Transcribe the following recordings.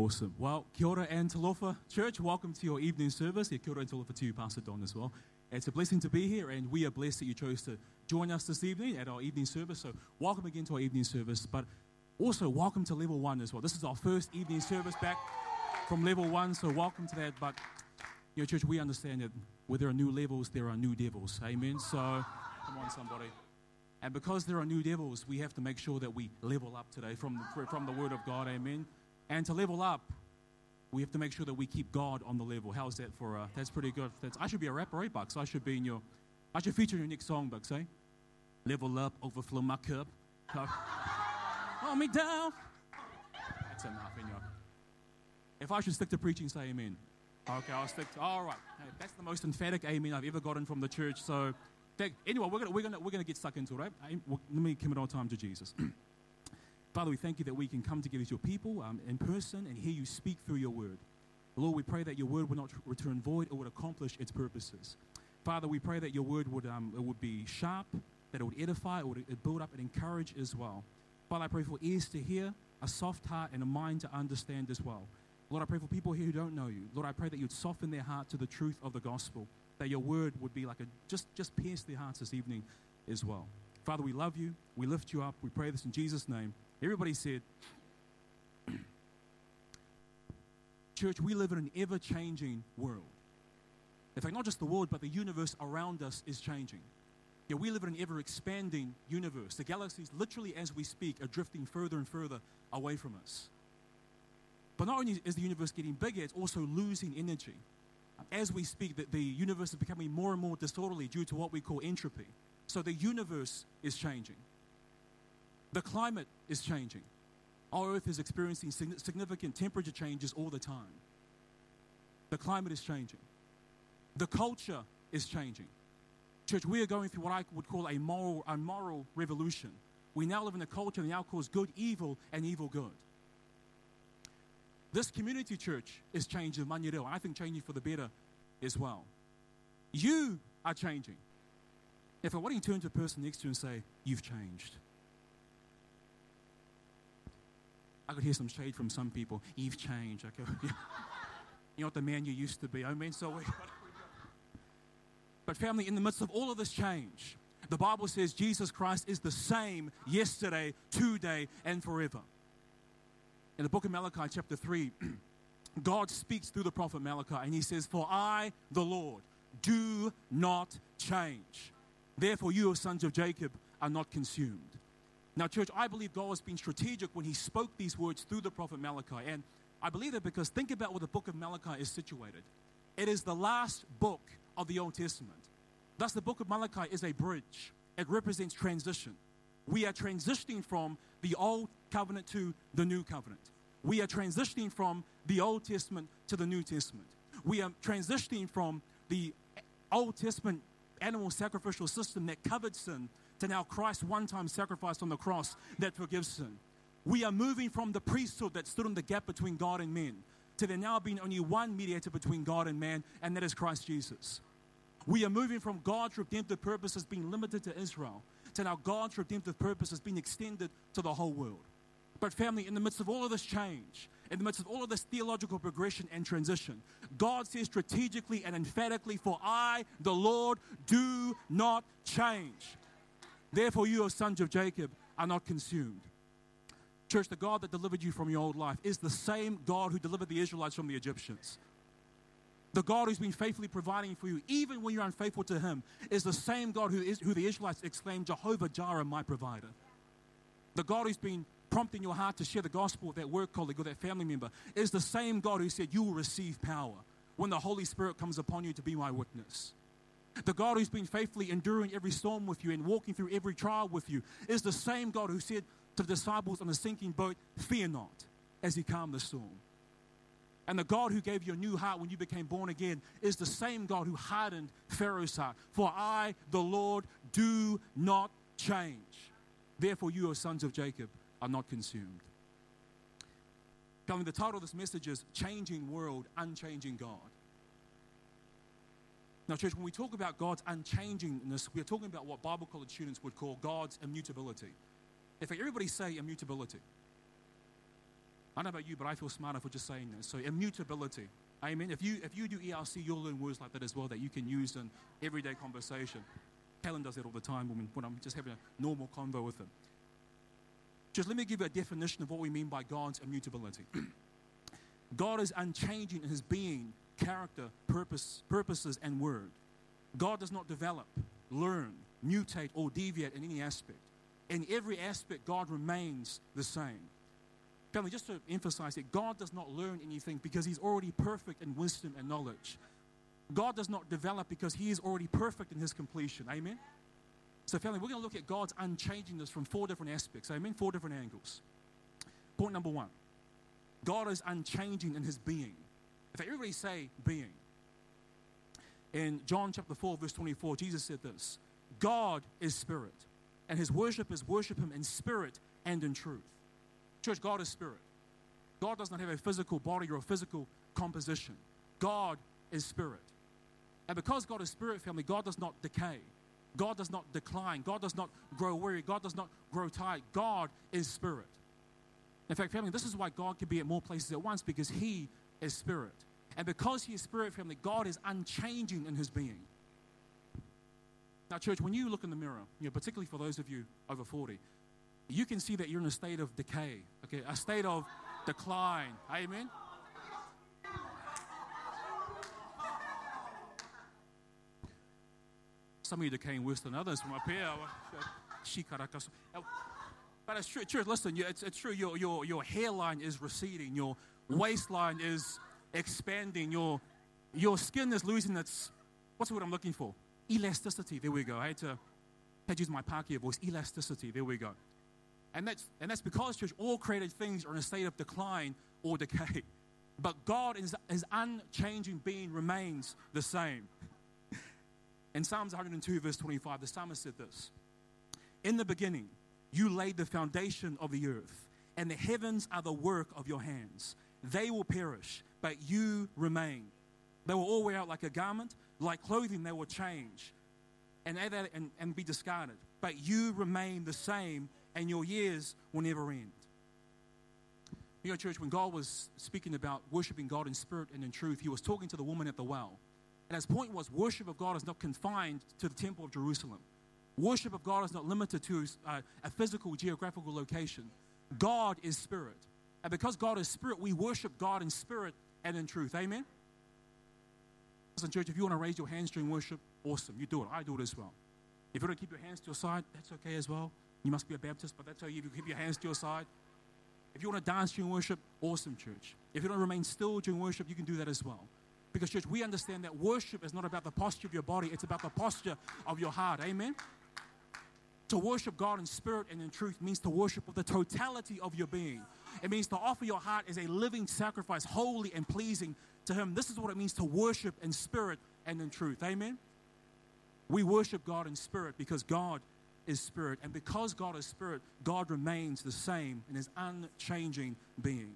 Awesome. Well, kia ora and talofa, church. Welcome to your evening service. Yeah, kia ora and talofa to you, Pastor Don, as well. It's a blessing to be here, and we are blessed that you chose to join us this evening at our evening service. So, welcome again to our evening service, but also welcome to level one as well. This is our first evening service back from level one, so welcome to that. But, you know, church, we understand that where there are new levels, there are new devils. Amen. So, come on, somebody. And because there are new devils, we have to make sure that we level up today from, from the Word of God. Amen. And to level up, we have to make sure that we keep God on the level. How's that for? Uh, that's pretty good. That's, I should be a rapper, right, Bucks? I should be in your, I should feature in your next song, Bucks, eh? Level up, overflow my cup. Hold me down. That's enough, your. If I should stick to preaching, say amen. Okay, I'll stick to. All right, hey, that's the most emphatic amen I've ever gotten from the church. So, anyway, we're gonna we're gonna we're gonna get stuck into it, right? Let me commit our time to Jesus. Father, we thank you that we can come together as your people um, in person and hear you speak through your word. Lord, we pray that your word would not return void, it would accomplish its purposes. Father, we pray that your word would, um, it would be sharp, that it would edify, it would build up and encourage as well. Father, I pray for ears to hear, a soft heart, and a mind to understand as well. Lord, I pray for people here who don't know you. Lord, I pray that you'd soften their heart to the truth of the gospel, that your word would be like a just, just pierce their hearts this evening as well. Father, we love you. We lift you up. We pray this in Jesus' name. Everybody said, Church, we live in an ever changing world. In fact, not just the world, but the universe around us is changing. Yeah, we live in an ever expanding universe. The galaxies, literally as we speak, are drifting further and further away from us. But not only is the universe getting bigger, it's also losing energy. As we speak, the, the universe is becoming more and more disorderly due to what we call entropy. So the universe is changing. The climate is changing. Our Earth is experiencing significant temperature changes all the time. The climate is changing. The culture is changing. Church, we are going through what I would call a moral, a moral revolution. We now live in a culture that now calls good evil and evil good. This community church is changing, Manireo, I think changing for the better as well. You are changing. If I want you to turn to the person next to you and say, You've changed. I could hear some shade from some people. You've changed. Could, You're not the man you used to be. I mean, so we. But, family, in the midst of all of this change, the Bible says Jesus Christ is the same yesterday, today, and forever. In the book of Malachi, chapter 3, God speaks through the prophet Malachi, and he says, For I, the Lord, do not change. Therefore, you, sons of Jacob, are not consumed. Now, church, I believe God has been strategic when he spoke these words through the prophet Malachi. And I believe that because think about where the book of Malachi is situated. It is the last book of the Old Testament. Thus, the book of Malachi is a bridge, it represents transition. We are transitioning from the Old Covenant to the New Covenant. We are transitioning from the Old Testament to the New Testament. We are transitioning from the Old Testament animal sacrificial system that covered sin to now Christ's one time sacrifice on the cross that forgives sin. We are moving from the priesthood that stood in the gap between God and men to there now being only one mediator between God and man, and that is Christ Jesus. We are moving from God's redemptive purposes being limited to Israel to now God's redemptive purpose has been extended to the whole world. But, family, in the midst of all of this change, in the midst of all of this theological progression and transition, God says strategically and emphatically, For I, the Lord, do not change. Therefore, you, O sons of Jacob, are not consumed. Church, the God that delivered you from your old life is the same God who delivered the Israelites from the Egyptians. The God who's been faithfully providing for you, even when you're unfaithful to Him, is the same God who, is, who the Israelites exclaimed, Jehovah Jireh, my provider. The God who's been prompting your heart to share the gospel with that work colleague or that family member is the same God who said, You will receive power when the Holy Spirit comes upon you to be my witness. The God who's been faithfully enduring every storm with you and walking through every trial with you is the same God who said to the disciples on the sinking boat, Fear not, as he calmed the storm. And the God who gave you a new heart when you became born again is the same God who hardened Pharaoh's heart. For I, the Lord, do not change. Therefore, you are sons of Jacob are not consumed. Coming, the title of this message is Changing World, Unchanging God. Now, church, when we talk about God's unchangingness, we're talking about what Bible college students would call God's immutability. In fact, everybody say immutability. I don't know about you, but I feel smarter for just saying this. So immutability. Amen. If you if you do ERC, you'll learn words like that as well that you can use in everyday conversation. Helen does that all the time when, I'm just having a normal convo with him. Just let me give you a definition of what we mean by God's immutability. God is unchanging in his being, character, purpose, purposes, and word. God does not develop, learn, mutate, or deviate in any aspect. In every aspect, God remains the same. Family, just to emphasize it, God does not learn anything because He's already perfect in wisdom and knowledge. God does not develop because He is already perfect in His completion. Amen? So, family, we're going to look at God's unchangingness from four different aspects. Amen? Four different angles. Point number one God is unchanging in His being. In fact, everybody say being. In John chapter 4, verse 24, Jesus said this God is spirit, and His worshippers worship Him in spirit and in truth. Church, God is spirit. God does not have a physical body or a physical composition. God is spirit. And because God is spirit family, God does not decay. God does not decline. God does not grow weary. God does not grow tired. God is spirit. In fact, family, this is why God can be at more places at once because He is spirit. And because He is spirit, family, God is unchanging in His being. Now, church, when you look in the mirror, you know, particularly for those of you over 40, you can see that you're in a state of decay, okay, a state of decline. Amen? Some of you decaying worse than others from up here. But it's true, true. listen, it's, it's true. Your, your, your hairline is receding, your Mm-hmm. waistline is expanding, your, your skin is losing its, what's the word I'm looking for? Elasticity. There we go. I had to, had to use my Pākehā voice. Elasticity. There we go. And that's, and that's because, church, all created things are in a state of decline or decay. But God, is, his unchanging being, remains the same. In Psalms 102, verse 25, the psalmist said this In the beginning, you laid the foundation of the earth, and the heavens are the work of your hands. They will perish, but you remain. They will all wear out like a garment, like clothing, they will change and, and, and be discarded. But you remain the same, and your years will never end. You know, church, when God was speaking about worshiping God in spirit and in truth, he was talking to the woman at the well. And his point was worship of God is not confined to the temple of Jerusalem. Worship of God is not limited to uh, a physical, geographical location. God is spirit. And because God is spirit, we worship God in spirit and in truth. Amen? Listen, church, if you want to raise your hands during worship, awesome. You do it. I do it as well. If you want to keep your hands to your side, that's okay as well. You must be a Baptist, but that's how you keep your hands to your side. If you want to dance during worship, awesome, church. If you want to remain still during worship, you can do that as well. Because, church, we understand that worship is not about the posture of your body, it's about the posture of your heart. Amen? To worship God in spirit and in truth means to worship with the totality of your being. It means to offer your heart as a living sacrifice, holy and pleasing to Him. This is what it means to worship in spirit and in truth. Amen? We worship God in spirit because God is spirit. And because God is spirit, God remains the same in his unchanging being.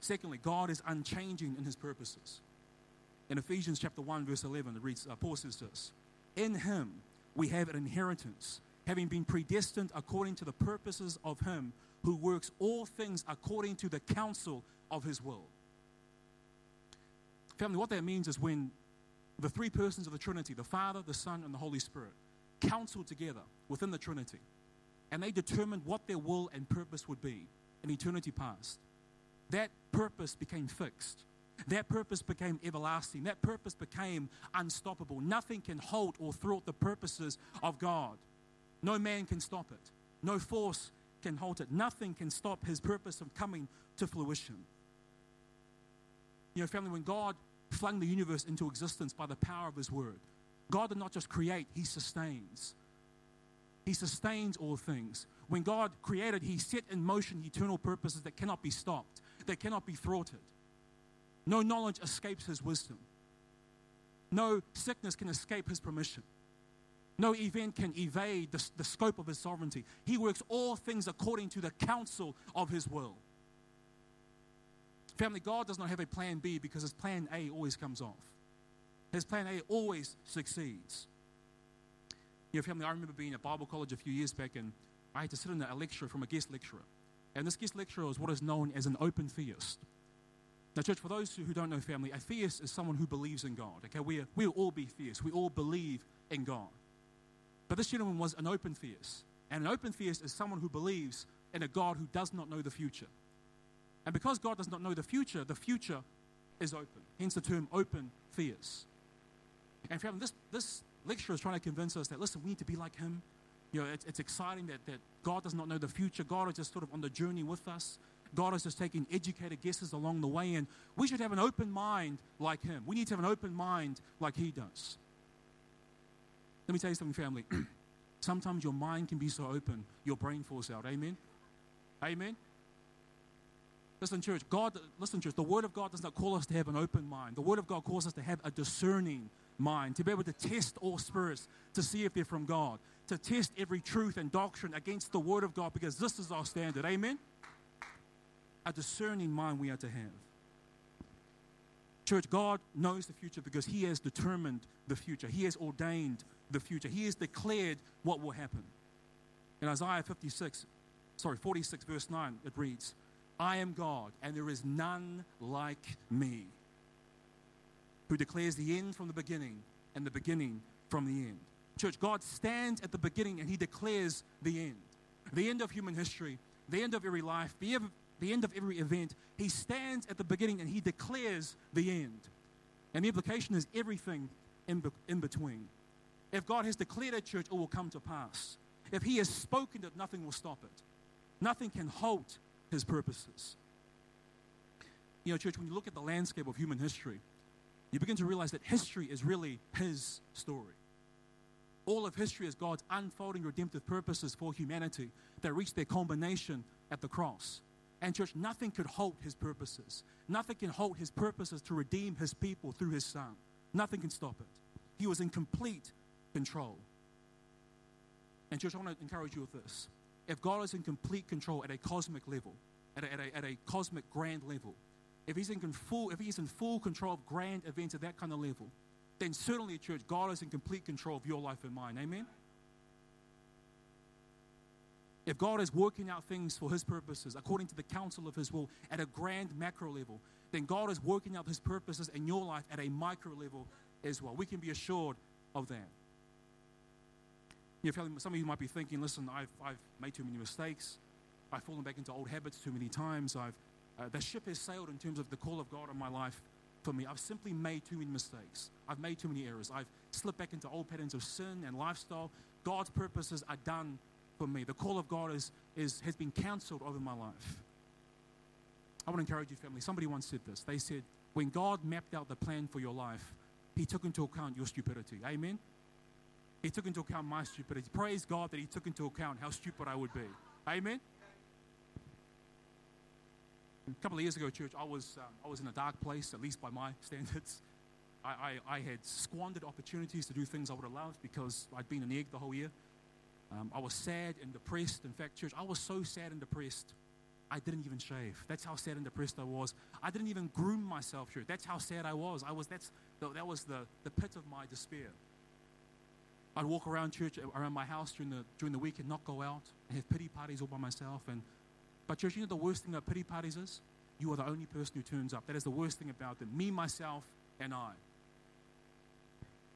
Secondly, God is unchanging in his purposes. In Ephesians chapter 1, verse 11, it reads, uh, Paul says this In him we have an inheritance, having been predestined according to the purposes of him who works all things according to the counsel of his will. Family, what that means is when the three persons of the Trinity, the Father, the Son, and the Holy Spirit, counseled together within the Trinity, and they determined what their will and purpose would be in eternity past. That purpose became fixed. That purpose became everlasting. That purpose became unstoppable. Nothing can halt or thwart the purposes of God. No man can stop it. No force can halt it. Nothing can stop his purpose from coming to fruition. You know, family, when God flung the universe into existence by the power of his word, God did not just create, He sustains. He sustains all things. When God created, He set in motion eternal purposes that cannot be stopped, that cannot be thwarted. No knowledge escapes His wisdom. No sickness can escape His permission. No event can evade the, the scope of His sovereignty. He works all things according to the counsel of His will. Family, God does not have a plan B because His plan A always comes off. His plan A always succeeds. You Your family, I remember being at Bible college a few years back and I had to sit in a lecture from a guest lecturer. And this guest lecturer is what is known as an open theist. Now, church, for those who don't know family, a theist is someone who believes in God. Okay, we we'll all be theists. We all believe in God. But this gentleman was an open theist. And an open theist is someone who believes in a God who does not know the future. And because God does not know the future, the future is open. Hence the term open theist. And family, this, this lecturer is trying to convince us that, listen, we need to be like him. You know, it's, it's exciting that, that God does not know the future. God is just sort of on the journey with us. God is just taking educated guesses along the way, and we should have an open mind like Him. We need to have an open mind like He does. Let me tell you something, family. Sometimes your mind can be so open, your brain falls out. Amen? Amen? Listen, church, God, listen, church, the Word of God does not call us to have an open mind. The Word of God calls us to have a discerning mind, to be able to test all spirits to see if they're from God, to test every truth and doctrine against the Word of God, because this is our standard. Amen? A discerning mind we are to have. Church, God knows the future because He has determined the future. He has ordained the future. He has declared what will happen. In Isaiah 56, sorry, 46, verse 9, it reads, I am God, and there is none like me, who declares the end from the beginning and the beginning from the end. Church, God stands at the beginning and He declares the end. The end of human history, the end of every life, the, the end of every event. He stands at the beginning and He declares the end. And the implication is everything in, be- in between. If God has declared a church, it will come to pass. If He has spoken it, nothing will stop it. Nothing can halt His purposes. You know, church, when you look at the landscape of human history, you begin to realize that history is really His story. All of history is God's unfolding redemptive purposes for humanity that reach their culmination at the cross. And, church, nothing could halt His purposes. Nothing can halt His purposes to redeem His people through His Son. Nothing can stop it. He was in complete control. And, church, I want to encourage you with this. If God is in complete control at a cosmic level, at a, at a, at a cosmic grand level, if he's, in full, if he's in full control of grand events at that kind of level, then certainly, church, God is in complete control of your life and mine. Amen? If God is working out things for his purposes according to the counsel of his will at a grand macro level, then God is working out his purposes in your life at a micro level as well. We can be assured of that. You know, some of you might be thinking, listen, I've, I've made too many mistakes. I've fallen back into old habits too many times. I've, uh, the ship has sailed in terms of the call of God on my life for me. I've simply made too many mistakes. I've made too many errors. I've slipped back into old patterns of sin and lifestyle. God's purposes are done for me. The call of God is, is, has been cancelled over my life. I want to encourage you, family. Somebody once said this. They said, when God mapped out the plan for your life, He took into account your stupidity. Amen? He took into account my stupidity. Praise God that He took into account how stupid I would be. Amen? A couple of years ago, church, I was, um, I was in a dark place, at least by my standards. I, I, I, had squandered opportunities to do things I would have loved because I'd been an egg the whole year. Um, I was sad and depressed. In fact, church, I was so sad and depressed, I didn't even shave. That's how sad and depressed I was. I didn't even groom myself, church. That's how sad I was. I was that's, that was the, the pit of my despair. I'd walk around church, uh, around my house during the, during the week and not go out and have pity parties all by myself. And, but, church, you know the worst thing about pity parties is? You are the only person who turns up. That is the worst thing about them. Me, myself, and I.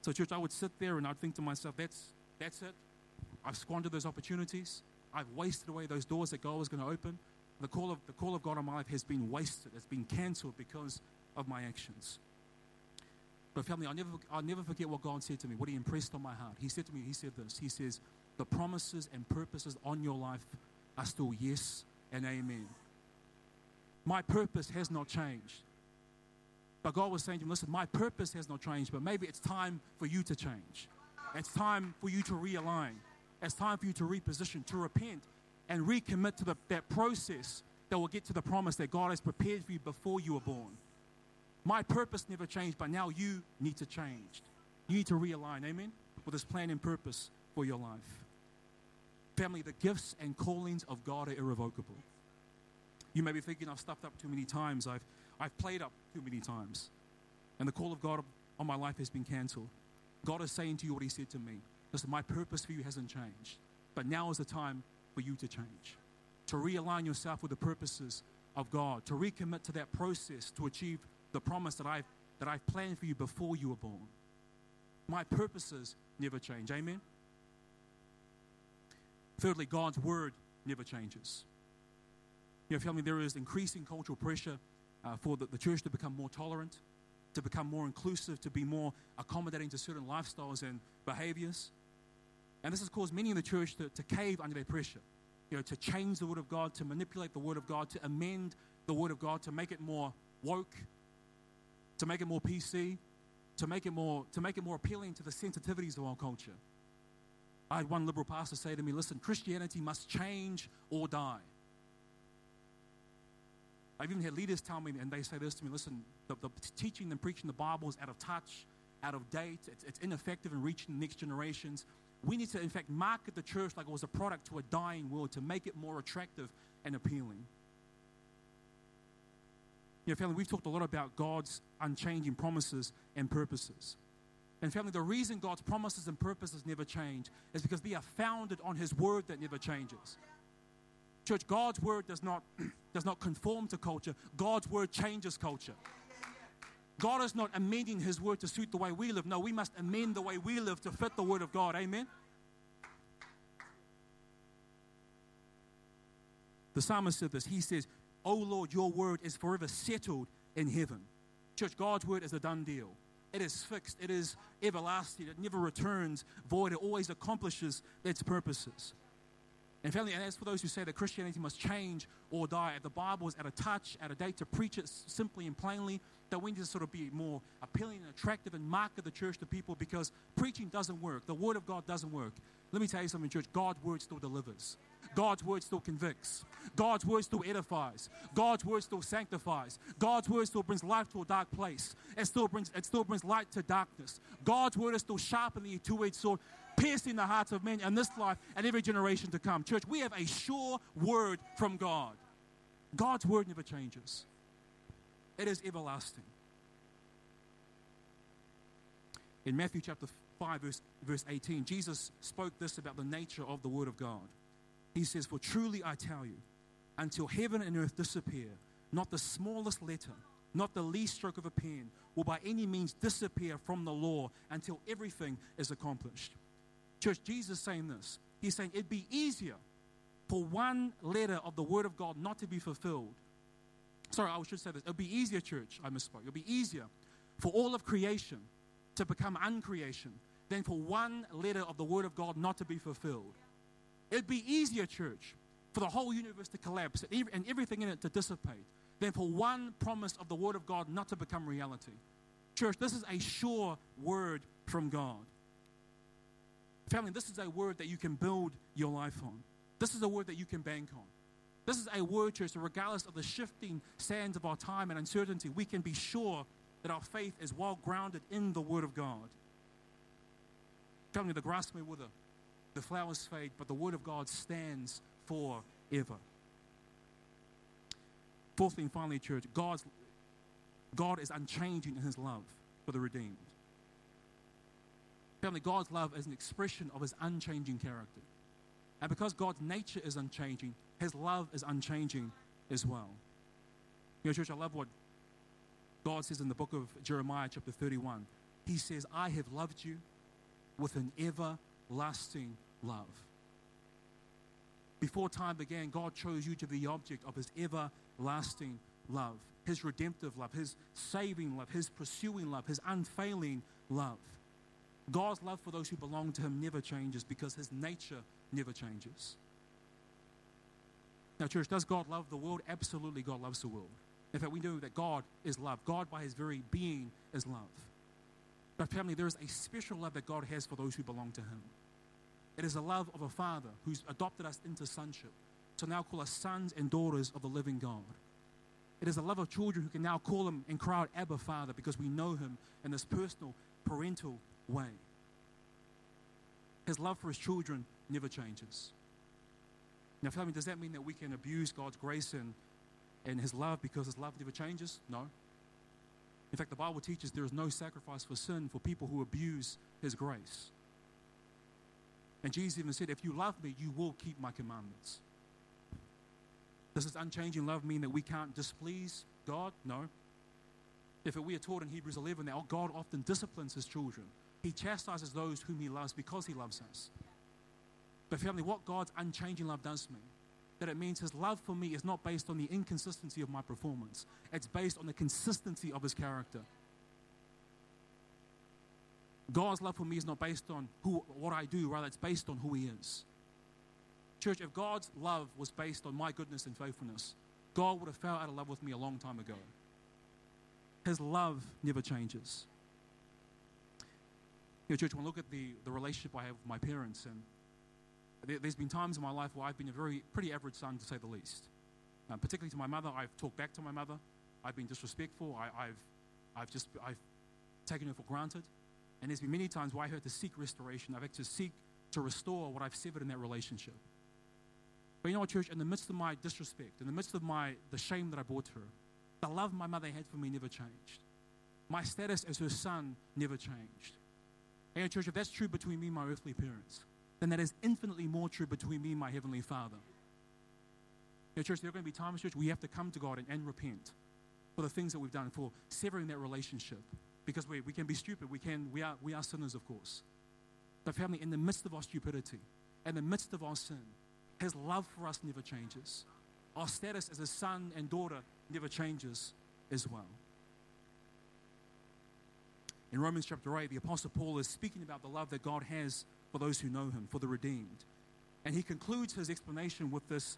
So, church, I would sit there and I'd think to myself, that's, that's it. I've squandered those opportunities. I've wasted away those doors that God was going to open. The call, of, the call of God on my life has been wasted. It's been cancelled because of my actions. But family, I'll never, I'll never forget what God said to me, what He impressed on my heart. He said to me, He said this. He says, the promises and purposes on your life are still yes and amen. My purpose has not changed. But God was saying to me, listen, my purpose has not changed, but maybe it's time for you to change. It's time for you to realign. It's time for you to reposition, to repent, and recommit to the, that process that will get to the promise that God has prepared for you before you were born. My purpose never changed, but now you need to change. You need to realign, amen, with His plan and purpose for your life. Family, the gifts and callings of God are irrevocable. You may be thinking, I've stuffed up too many times, I've, I've played up too many times, and the call of God on my life has been cancelled. God is saying to you what He said to me. Listen, my purpose for you hasn't changed, but now is the time for you to change. to realign yourself with the purposes of God, to recommit to that process to achieve the promise that I've, that I've planned for you before you were born. My purposes never change. Amen? Thirdly, God's word never changes. You know, family, there is increasing cultural pressure uh, for the, the church to become more tolerant, to become more inclusive, to be more accommodating to certain lifestyles and behaviors. And this has caused many in the church to, to cave under that pressure. You know, to change the Word of God, to manipulate the Word of God, to amend the Word of God, to make it more woke, to make it more PC, to make it more, to make it more appealing to the sensitivities of our culture. I had one liberal pastor say to me, listen, Christianity must change or die. I've even had leaders tell me, and they say this to me listen, the, the teaching and preaching the Bible is out of touch, out of date, it's, it's ineffective in reaching the next generations. We need to, in fact, market the church like it was a product to a dying world to make it more attractive and appealing. You know, family, we've talked a lot about God's unchanging promises and purposes. And family, the reason God's promises and purposes never change is because they are founded on His word that never changes. Church, God's word does not, does not conform to culture. God's word changes culture. God is not amending his word to suit the way we live. No, we must amend the way we live to fit the word of God. Amen? The psalmist said this. He says, Oh Lord, your word is forever settled in heaven. Church, God's word is a done deal. It is fixed, it is everlasting, it never returns void, it always accomplishes its purposes. And family, and as for those who say that Christianity must change or die, the Bible is at a touch, at a date to preach it simply and plainly, that we need to sort of be more appealing and attractive and market the church to people because preaching doesn't work. The Word of God doesn't work. Let me tell you something, church. God's Word still delivers. God's Word still convicts. God's Word still edifies. God's Word still sanctifies. God's Word still brings life to a dark place. It still brings, it still brings light to darkness. God's Word is still sharper than a two-edged sword piercing the hearts of men in this life and every generation to come. Church, we have a sure word from God. God's word never changes, it is everlasting. In Matthew chapter 5, verse, verse 18, Jesus spoke this about the nature of the word of God. He says, For truly I tell you, until heaven and earth disappear, not the smallest letter, not the least stroke of a pen, will by any means disappear from the law until everything is accomplished. Church, Jesus saying this. He's saying it'd be easier for one letter of the Word of God not to be fulfilled. Sorry, I should say this. It'd be easier, church. I misspoke. It'd be easier for all of creation to become uncreation than for one letter of the Word of God not to be fulfilled. It'd be easier, church, for the whole universe to collapse and everything in it to dissipate than for one promise of the Word of God not to become reality. Church, this is a sure word from God. Family, this is a word that you can build your life on. This is a word that you can bank on. This is a word, church, that regardless of the shifting sands of our time and uncertainty, we can be sure that our faith is well grounded in the Word of God. Family, the grass may wither, the flowers fade, but the Word of God stands forever. Fourthly and finally, church, God's, God is unchanging in His love for the redeemed. Family, God's love is an expression of his unchanging character. And because God's nature is unchanging, his love is unchanging as well. You know, church, I love what God says in the book of Jeremiah, chapter 31. He says, I have loved you with an everlasting love. Before time began, God chose you to be the object of his everlasting love, his redemptive love, his saving love, his pursuing love, his unfailing love. God's love for those who belong to Him never changes because His nature never changes. Now, church, does God love the world? Absolutely, God loves the world. In fact, we know that God is love. God, by His very being, is love. But, family, there is a special love that God has for those who belong to Him. It is the love of a Father who's adopted us into sonship to now call us sons and daughters of the living God. It is the love of children who can now call Him and cry out, Abba, Father, because we know Him in this personal, parental way. His love for his children never changes. Now, family, does that mean that we can abuse God's grace and, and his love because his love never changes? No. In fact, the Bible teaches there is no sacrifice for sin for people who abuse his grace. And Jesus even said, If you love me, you will keep my commandments. Does this unchanging love mean that we can't displease God? No. If we are taught in Hebrews 11 that God often disciplines his children, he chastises those whom he loves because he loves us. But, family, what God's unchanging love does mean, that it means his love for me is not based on the inconsistency of my performance, it's based on the consistency of his character. God's love for me is not based on who, what I do, rather, it's based on who he is. Church, if God's love was based on my goodness and faithfulness, God would have fell out of love with me a long time ago. His love never changes. You know, church, when I look at the, the relationship I have with my parents, and there, has been times in my life where I've been a very pretty average son, to say the least. Um, particularly to my mother, I've talked back to my mother. I've been disrespectful. I, have I've just I've taken her for granted. And there's been many times where I had to seek restoration. I've had to seek to restore what I've severed in that relationship. But you know what, church? In the midst of my disrespect, in the midst of my the shame that I brought to her, the love my mother had for me never changed. My status as her son never changed. And you know, church, if that's true between me and my earthly parents, then that is infinitely more true between me and my heavenly Father. You know, church, there are going to be times, church, we have to come to God and, and repent for the things that we've done, for severing that relationship. Because we, we can be stupid. We, can, we, are, we are sinners, of course. But, family, in the midst of our stupidity, in the midst of our sin, His love for us never changes. Our status as a son and daughter never changes as well. In Romans chapter 8, the Apostle Paul is speaking about the love that God has for those who know Him, for the redeemed. And he concludes his explanation with this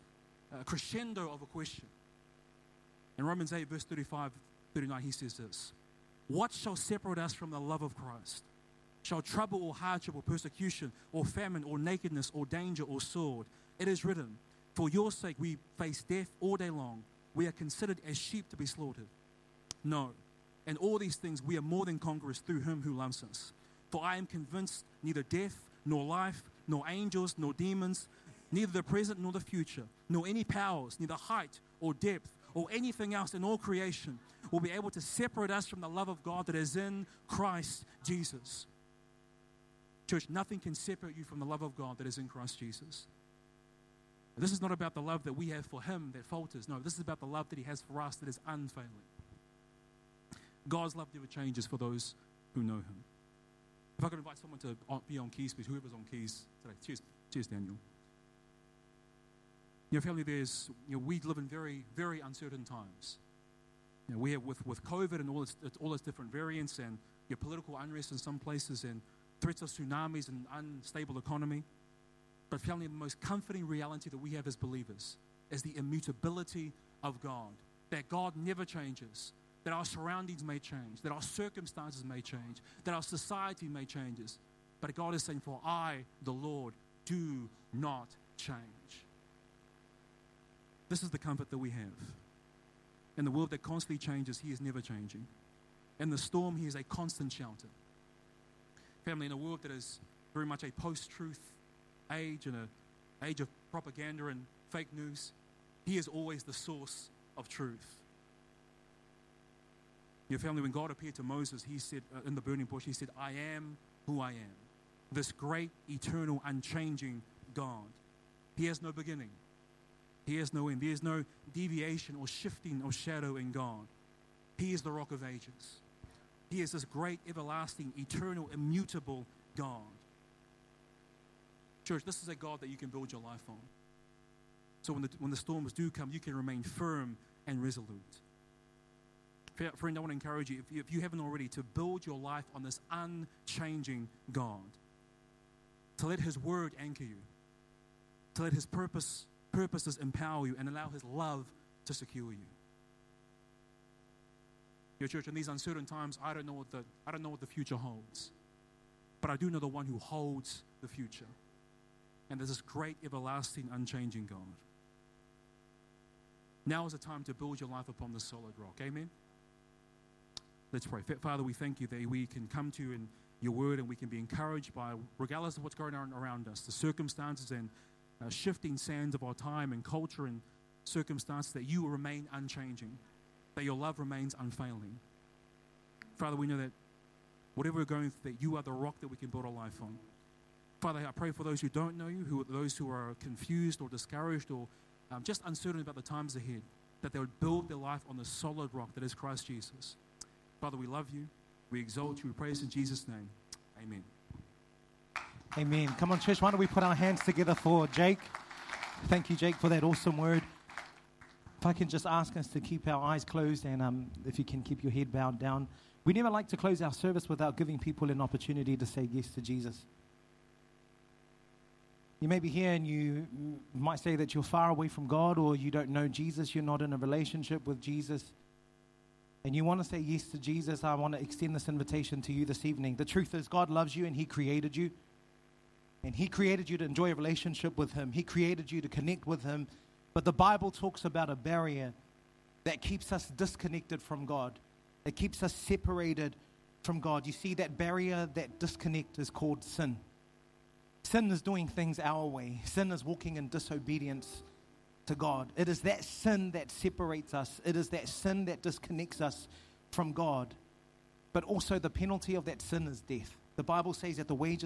uh, crescendo of a question. In Romans 8, verse 35 39, he says this what shall separate us from the love of Christ? Shall trouble or hardship or persecution or famine or nakedness or danger or sword? It is written, For your sake we face death all day long. We are considered as sheep to be slaughtered. No. In all these things we are more than conquerors through him who loves us. For I am convinced neither death, nor life, nor angels, nor demons, neither the present nor the future, nor any powers, neither height or depth or anything else in all creation will be able to separate us from the love of God that is in Christ Jesus. Church, nothing can separate you from the love of God that is in Christ Jesus. This is not about the love that we have for Him that falters. No, this is about the love that He has for us that is unfailing. God's love never changes for those who know Him. If I could invite someone to be on keys, please, whoever's on keys today. Cheers, cheers, Daniel. You know, family, there's, you know, we live in very, very uncertain times. You know, we have with, with COVID and all its, all its different variants and your political unrest in some places and threats of tsunamis and unstable economy. But family, the most comforting reality that we have as believers is the immutability of God. That God never changes. That our surroundings may change. That our circumstances may change. That our society may change. But God is saying, For I, the Lord, do not change. This is the comfort that we have. In the world that constantly changes, He is never changing. In the storm, He is a constant shelter. Family, in a world that is very much a post truth age and an age of propaganda and fake news, He is always the source of truth. Your family, when God appeared to Moses, He said uh, in the burning bush, He said, I am who I am. This great, eternal, unchanging God. He has no beginning, he has no end. There is no deviation or shifting or shadow in God. He is the rock of ages. He is this great, everlasting, eternal, immutable God. Church, this is a God that you can build your life on. So when the, when the storms do come, you can remain firm and resolute. Friend, I want to encourage you, if you, if you haven't already, to build your life on this unchanging God. To let His word anchor you. To let His purpose purposes empower you and allow His love to secure you. Your church, in these uncertain times, I don't know what the, I don't know what the future holds. But I do know the one who holds the future. And there's this great, everlasting, unchanging God. Now is the time to build your life upon the solid rock. Amen? Let's pray. Father, we thank you that we can come to you in your word and we can be encouraged by, regardless of what's going on around us, the circumstances and uh, shifting sands of our time and culture and circumstances, that you will remain unchanging, that your love remains unfailing. Father, we know that whatever we're going through, that you are the rock that we can build our life on. Father, I pray for those who don't know you, who those who are confused or discouraged or um, just uncertain about the times ahead, that they would build their life on the solid rock that is Christ Jesus. Father, we love you. We exalt you. We praise in Jesus' name. Amen. Amen. Come on, church. Why don't we put our hands together for Jake? Thank you, Jake, for that awesome word. If I can just ask us to keep our eyes closed and um, if you can keep your head bowed down. We never like to close our service without giving people an opportunity to say yes to Jesus. You may be here and you might say that you're far away from God or you don't know Jesus, you're not in a relationship with Jesus, and you want to say yes to Jesus. I want to extend this invitation to you this evening. The truth is, God loves you and He created you. And He created you to enjoy a relationship with Him, He created you to connect with Him. But the Bible talks about a barrier that keeps us disconnected from God, it keeps us separated from God. You see, that barrier, that disconnect is called sin. Sin is doing things our way, sin is walking in disobedience to God. It is that sin that separates us, it is that sin that disconnects us from God. But also, the penalty of that sin is death. The Bible says that the wages